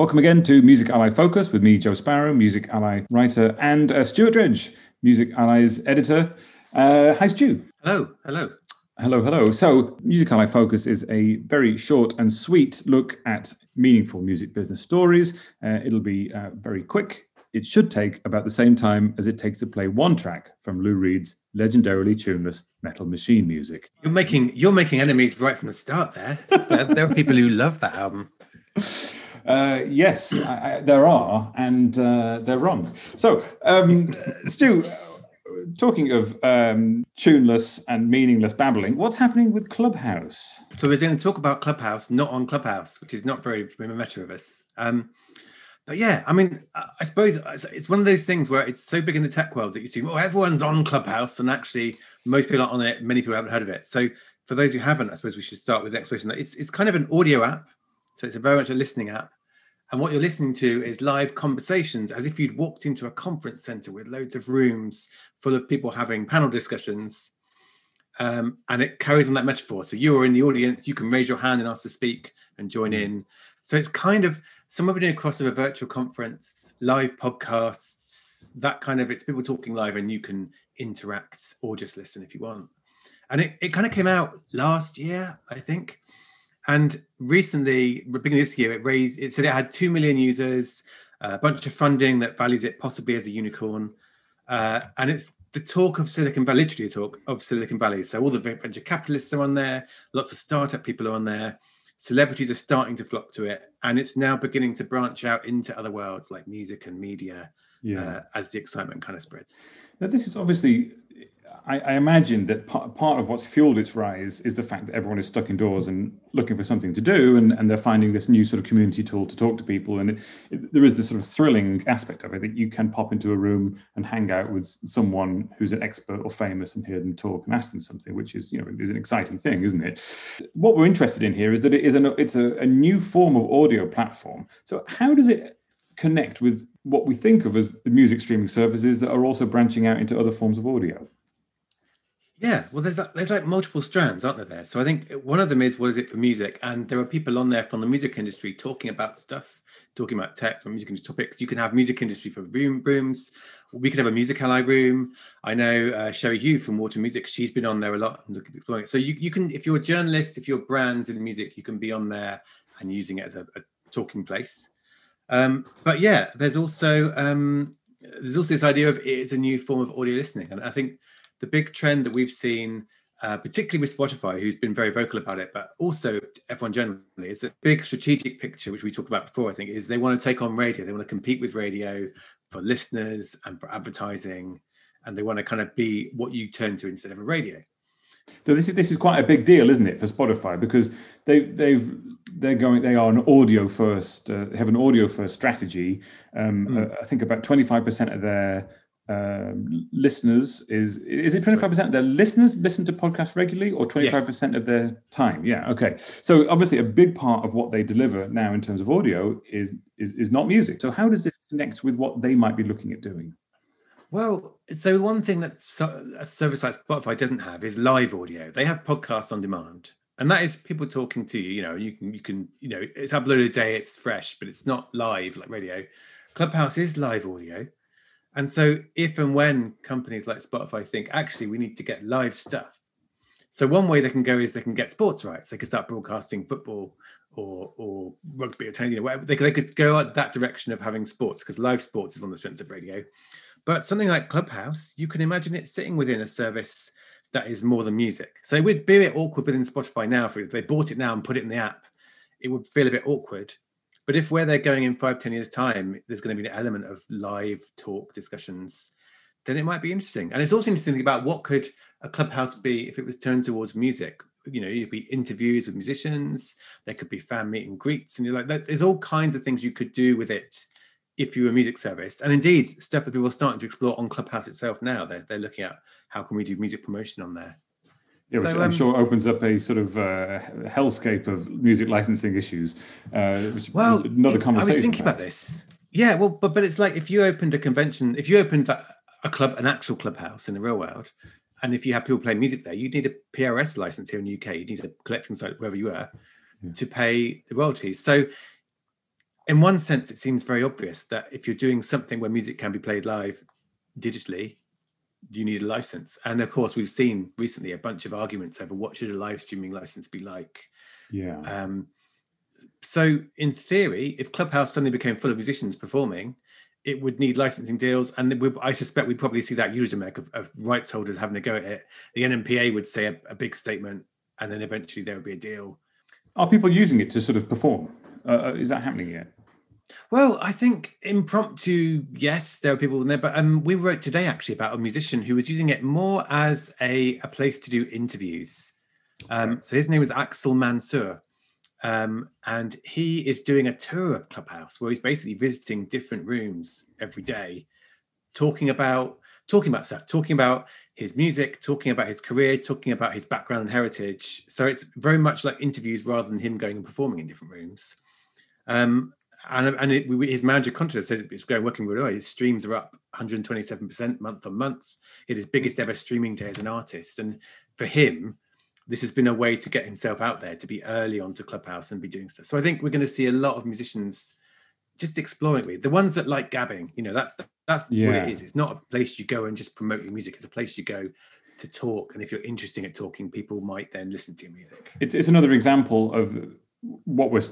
Welcome again to Music Ally Focus with me, Joe Sparrow, Music Ally writer, and uh, Stuart Dredge, Music Ally's editor. Uh, hi, Stu. Hello, hello. Hello, hello. So, Music Ally Focus is a very short and sweet look at meaningful music business stories. Uh, it'll be uh, very quick. It should take about the same time as it takes to play one track from Lou Reed's legendarily tuneless Metal Machine music. You're making you're making enemies right from the start. There, there, there are people who love that album. Uh, yes, I, I, there are, and uh, they're wrong. So, um, Stu, talking of um, tuneless and meaningless babbling, what's happening with Clubhouse? So we're going to talk about Clubhouse, not on Clubhouse, which is not very meta of us. Um, but yeah, I mean, I suppose it's one of those things where it's so big in the tech world that you see, oh, everyone's on Clubhouse, and actually most people aren't on it. Many people haven't heard of it. So for those who haven't, I suppose we should start with the explanation. It's it's kind of an audio app, so it's very much a listening app. And what you're listening to is live conversations as if you'd walked into a conference center with loads of rooms full of people having panel discussions. Um, and it carries on that metaphor. So you are in the audience, you can raise your hand and ask to speak and join mm. in. So it's kind of somewhere between a cross of a virtual conference, live podcasts, that kind of it's people talking live and you can interact or just listen if you want. And it, it kind of came out last year, I think. And recently, beginning this year, it raised, it said it had 2 million users, a bunch of funding that values it possibly as a unicorn. Uh, and it's the talk of Silicon Valley, literally a talk of Silicon Valley. So all the venture capitalists are on there, lots of startup people are on there, celebrities are starting to flock to it, and it's now beginning to branch out into other worlds like music and media yeah. uh, as the excitement kind of spreads. Now, this is obviously I, I, imagine that part, part of what's fueled its rise is the fact that everyone is stuck indoors and looking for something to do, and, and they're finding this new sort of community tool to talk to people. And it, it, there is this sort of thrilling aspect of it that you can pop into a room and hang out with someone who's an expert or famous and hear them talk and ask them something, which is you know is an exciting thing, isn't it? What we're interested in here is that it is an, it's a, a new form of audio platform. So how does it connect with what we think of as music streaming services that are also branching out into other forms of audio? Yeah, well, there's there's like multiple strands, aren't there? There, so I think one of them is what is it for music, and there are people on there from the music industry talking about stuff, talking about tech from music industry topics. You can have music industry for room rooms. We could have a music ally room. I know uh, Cherie Hu from Water Music. She's been on there a lot and exploring it. So you you can, if you're a journalist, if you're brands in music, you can be on there and using it as a, a talking place. Um, but yeah, there's also um, there's also this idea of it is a new form of audio listening, and I think the big trend that we've seen, uh, particularly with Spotify, who's been very vocal about it, but also everyone generally, is the big strategic picture, which we talked about before, I think, is they want to take on radio. They want to compete with radio for listeners and for advertising, and they want to kind of be what you turn to instead of a radio. So this is this is quite a big deal, isn't it, for Spotify? Because they they've they're going they are an audio first uh, have an audio first strategy. Um, mm. uh, I think about twenty five percent of their um, listeners is is it 25% of their listeners listen to podcasts regularly or 25% yes. of their time yeah okay so obviously a big part of what they deliver now in terms of audio is is, is not music so how does this connect with what they might be looking at doing well, so one thing that a service like Spotify doesn't have is live audio. They have podcasts on demand, and that is people talking to you. You know, you can you can you know it's uploaded a day, it's fresh, but it's not live like radio. Clubhouse is live audio, and so, if and when companies like Spotify think, actually, we need to get live stuff. So, one way they can go is they can get sports rights. They could start broadcasting football or or rugby or tennis, you know, whatever. They could, they could go that direction of having sports because live sports is one of the strengths of radio. But something like Clubhouse, you can imagine it sitting within a service that is more than music. So it would be a bit awkward within Spotify now if they bought it now and put it in the app. It would feel a bit awkward but if where they're going in five, ten years' time, there's going to be an element of live talk discussions, then it might be interesting. And it's also interesting to think about what could a clubhouse be if it was turned towards music. You know, it'd be interviews with musicians, there could be fan meet and greets, and you're like, there's all kinds of things you could do with it if you're a music service. And indeed, stuff that people are starting to explore on Clubhouse itself now. They're, they're looking at how can we do music promotion on there. Yeah, which so, I'm um, sure opens up a sort of uh, hellscape of music licensing issues. Uh, well, another conversation. I was thinking about this. Yeah, well, but but it's like if you opened a convention, if you opened a, a club, an actual clubhouse in the real world, and if you have people playing music there, you'd need a PRS license here in the UK. You need a collecting site wherever you are yeah. to pay the royalties. So in one sense, it seems very obvious that if you're doing something where music can be played live digitally, you need a license. And of course, we've seen recently a bunch of arguments over what should a live streaming license be like. Yeah. Um, so, in theory, if Clubhouse suddenly became full of musicians performing, it would need licensing deals, and I suspect we'd probably see that Eurodemec of, of rights holders having a go at it. The NMPA would say a, a, big statement, and then eventually there would be a deal. Are people using it to sort of perform? Uh, uh is that happening yet? Well, I think impromptu, yes, there are people in there, but um, we wrote today actually about a musician who was using it more as a, a place to do interviews. Um, so his name was Axel Mansoor. Um, and he is doing a tour of Clubhouse where he's basically visiting different rooms every day, talking about talking about stuff, talking about his music, talking about his career, talking about his background and heritage. So it's very much like interviews rather than him going and performing in different rooms. Um, and and it, his manager contacted said it's going working really well. His streams are up 127% month on month. It is biggest ever streaming day as an artist. And for him, this has been a way to get himself out there to be early onto Clubhouse and be doing stuff. So I think we're going to see a lot of musicians just exploring it. The ones that like gabbing, you know, that's that's yeah. what it is. It's not a place you go and just promote your music. It's a place you go to talk. And if you're interesting at talking, people might then listen to your music. It's, it's another example of what we're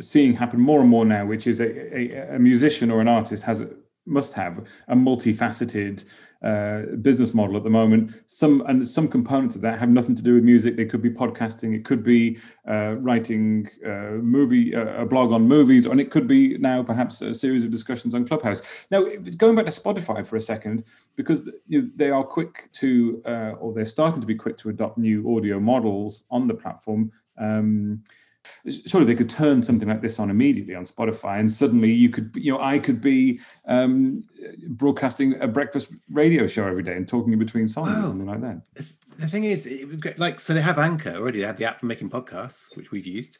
seeing happen more and more now, which is a, a, a musician or an artist has must have a multifaceted uh, business model at the moment. Some and some components of that have nothing to do with music. It could be podcasting. It could be uh, writing uh, movie uh, a blog on movies, and it could be now perhaps a series of discussions on Clubhouse. Now, going back to Spotify for a second, because you know, they are quick to, uh, or they're starting to be quick to adopt new audio models on the platform. Um, surely they could turn something like this on immediately on Spotify, and suddenly you could, you know, I could be um, broadcasting a breakfast radio show every day and talking in between songs or something like that. The thing is, it, like, so they have Anchor already. They have the app for making podcasts, which we've used.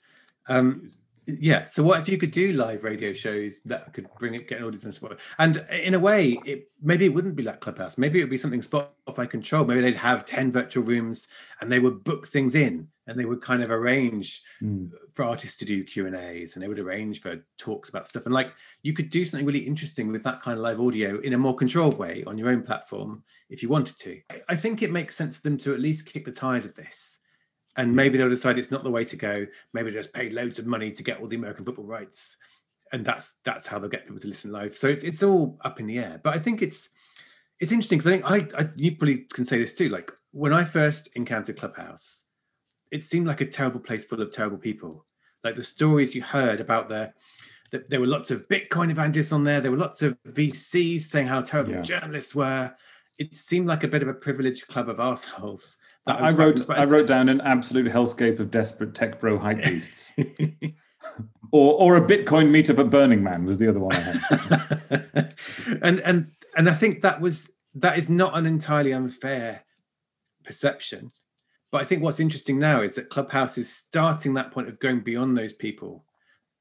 Um, yeah. So what if you could do live radio shows that could bring it, get an audience and Spotify? And in a way, it maybe it wouldn't be like Clubhouse. Maybe it would be something Spotify control. Maybe they'd have 10 virtual rooms and they would book things in and they would kind of arrange mm. for artists to do Q and A's and they would arrange for talks about stuff. And like you could do something really interesting with that kind of live audio in a more controlled way on your own platform if you wanted to. I think it makes sense for them to at least kick the tires of this and maybe they'll decide it's not the way to go. Maybe they just pay loads of money to get all the American football rights, and that's that's how they'll get people to listen live. So it's it's all up in the air. But I think it's it's interesting because I think I, I you probably can say this too. Like when I first encountered Clubhouse, it seemed like a terrible place full of terrible people. Like the stories you heard about the that there were lots of Bitcoin evangelists on there. There were lots of VCs saying how terrible yeah. journalists were. It seemed like a bit of a privileged club of assholes I, wrote I wrote down an absolute hellscape of desperate tech bro hype beasts. or or a Bitcoin meetup at Burning Man was the other one I had. and and and I think that was that is not an entirely unfair perception. But I think what's interesting now is that Clubhouse is starting that point of going beyond those people.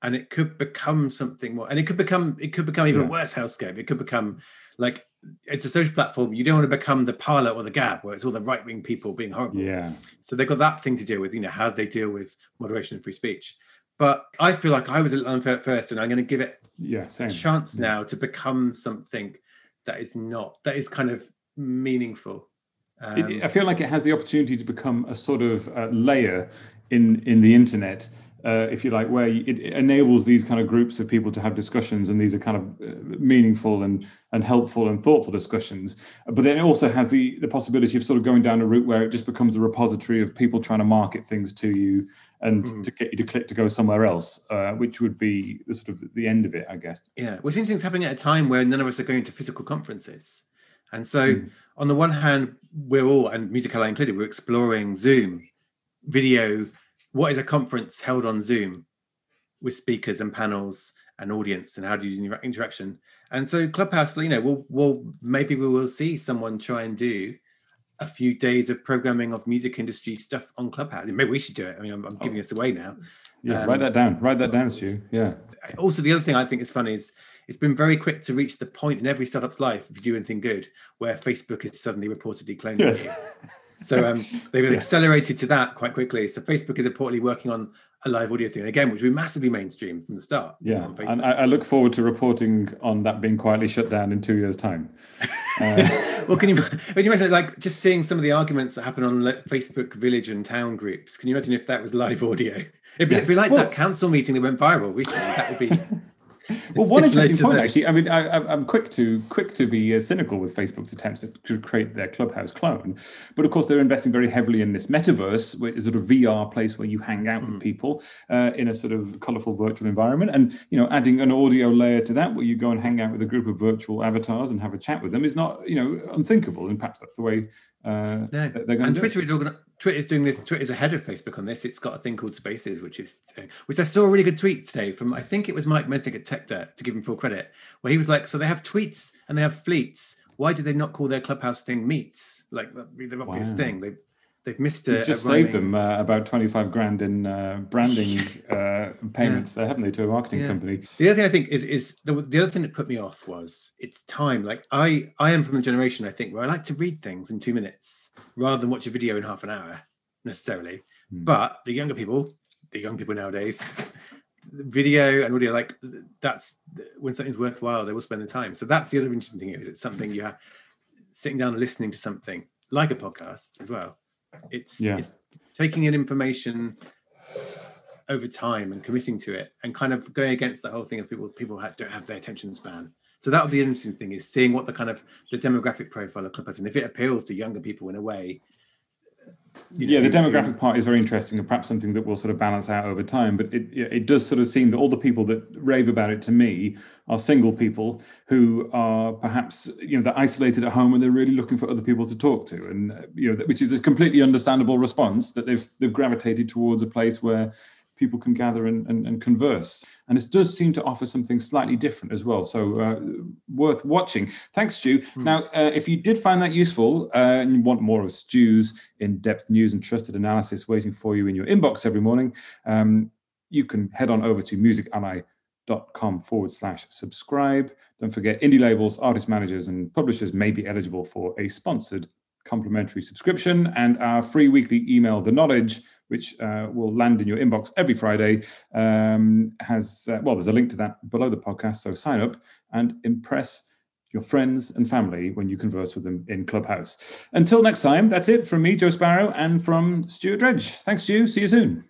And it could become something more, and it could become it could become even yeah. worse hellscape. It could become like it's a social platform. You don't want to become the Parler or the Gab, where it's all the right wing people being horrible. Yeah. So they've got that thing to deal with. You know how they deal with moderation and free speech. But I feel like I was a little unfair at first, and I'm going to give it yeah, same. a chance yeah. now to become something that is not that is kind of meaningful. Um, it, I feel like it has the opportunity to become a sort of uh, layer in in the internet uh, if you like, where it, enables these kind of groups of people to have discussions, and these are kind of uh, meaningful and and helpful and thoughtful discussions. But then it also has the the possibility of sort of going down a route where it just becomes a repository of people trying to market things to you and mm. to get you to click to go somewhere else, uh, which would be the sort of the end of it, I guess. Yeah, well, interesting things happening at a time where none of us are going to physical conferences, and so mm. on the one hand, we're all and Music Ally included, we're exploring Zoom video what is a conference held on Zoom with speakers and panels and audience, and how do you do interaction? And so Clubhouse, you know, we'll, we'll maybe we will see someone try and do a few days of programming of music industry stuff on Clubhouse. Maybe we should do it. I mean, I'm, I'm giving oh. us away now. Yeah, um, write that down. Write that down, Stu. Yeah. Also, the other thing I think is funny is it's been very quick to reach the point in every startup's life, if you do anything good, where Facebook is suddenly reportedly claiming yes. so um, they've yeah. accelerated to that quite quickly. So Facebook is reportedly working on a live audio thing again, which will be massively mainstream from the start. Yeah, and I, I, look forward to reporting on that being quietly shut down in two years' time. Uh, well, can you can you imagine like just seeing some of the arguments that happen on Facebook village and town groups? Can you imagine if that was live audio? It'd be, yes. it'd be like well, that council meeting that went viral recently. That would be well, one interesting point actually. I mean, I, am quick to quick to be uh, cynical with Facebook's attempts to create their Clubhouse clone, but of course they're investing very heavily in this metaverse, which is sort of VR place where you hang out mm. with people uh, in a sort of colorful virtual environment, and you know, adding an audio layer to that, where you go and hang out with a group of virtual avatars and have a chat with them, is not you know unthinkable, and perhaps that's the way uh, no. They're going. To do. And Twitter is organ- Twitter is doing this. Twitter is ahead of Facebook on this. It's got a thing called Spaces, which is uh, which I saw a really good tweet today from I think it was Mike Masnick at TechDirt to give him full credit, where he was like, "So they have tweets and they have fleets. Why did they not call their clubhouse thing meets? Like the obvious wow. thing. They they've missed it. just saved them uh, about 25 grand in uh, branding uh, payments yeah. there, haven't they, to a marketing yeah. company? The other thing I think is is the, the other thing that put me off was it's time. Like I I am from a generation I think where I like to read things in two minutes rather than watch a video in half an hour necessarily. Hmm. But the younger people, the young people nowadays. video and audio like that's when something's worthwhile they will spend the time so that's the other interesting thing is it's something you have sitting down and listening to something like a podcast as well it's, yeah. it's taking in information over time and committing to it and kind of going against the whole thing of people people have, don't have their attention span. So that would be an interesting thing is seeing what the kind of the demographic profile of Clubhouse and if it appeals to younger people in a way you know, yeah, the demographic part is very interesting and perhaps something that will sort of balance out over time. But it it does sort of seem that all the people that rave about it to me are single people who are perhaps you know they're isolated at home and they're really looking for other people to talk to, and you know which is a completely understandable response that they've they've gravitated towards a place where people can gather and, and, and, converse. And it does seem to offer something slightly different as well. So uh, worth watching. Thanks, Stu. Mm. Now, uh, if you did find that useful uh, and you want more of Stu's in depth news and trusted analysis waiting for you in your inbox every morning, um, you can head on over to musically.com forward slash subscribe. Don't forget, indie labels, artist managers, and publishers may be eligible for a sponsored complimentary subscription and our free weekly email, The Knowledge which uh, will land in your inbox every Friday, um, has, uh, well, there's a link to that below the podcast. So sign up and impress your friends and family when you converse with them in Clubhouse. Until next time, that's it from me, Joe Sparrow, and from Stuart Dredge. Thanks, Stu. See you soon.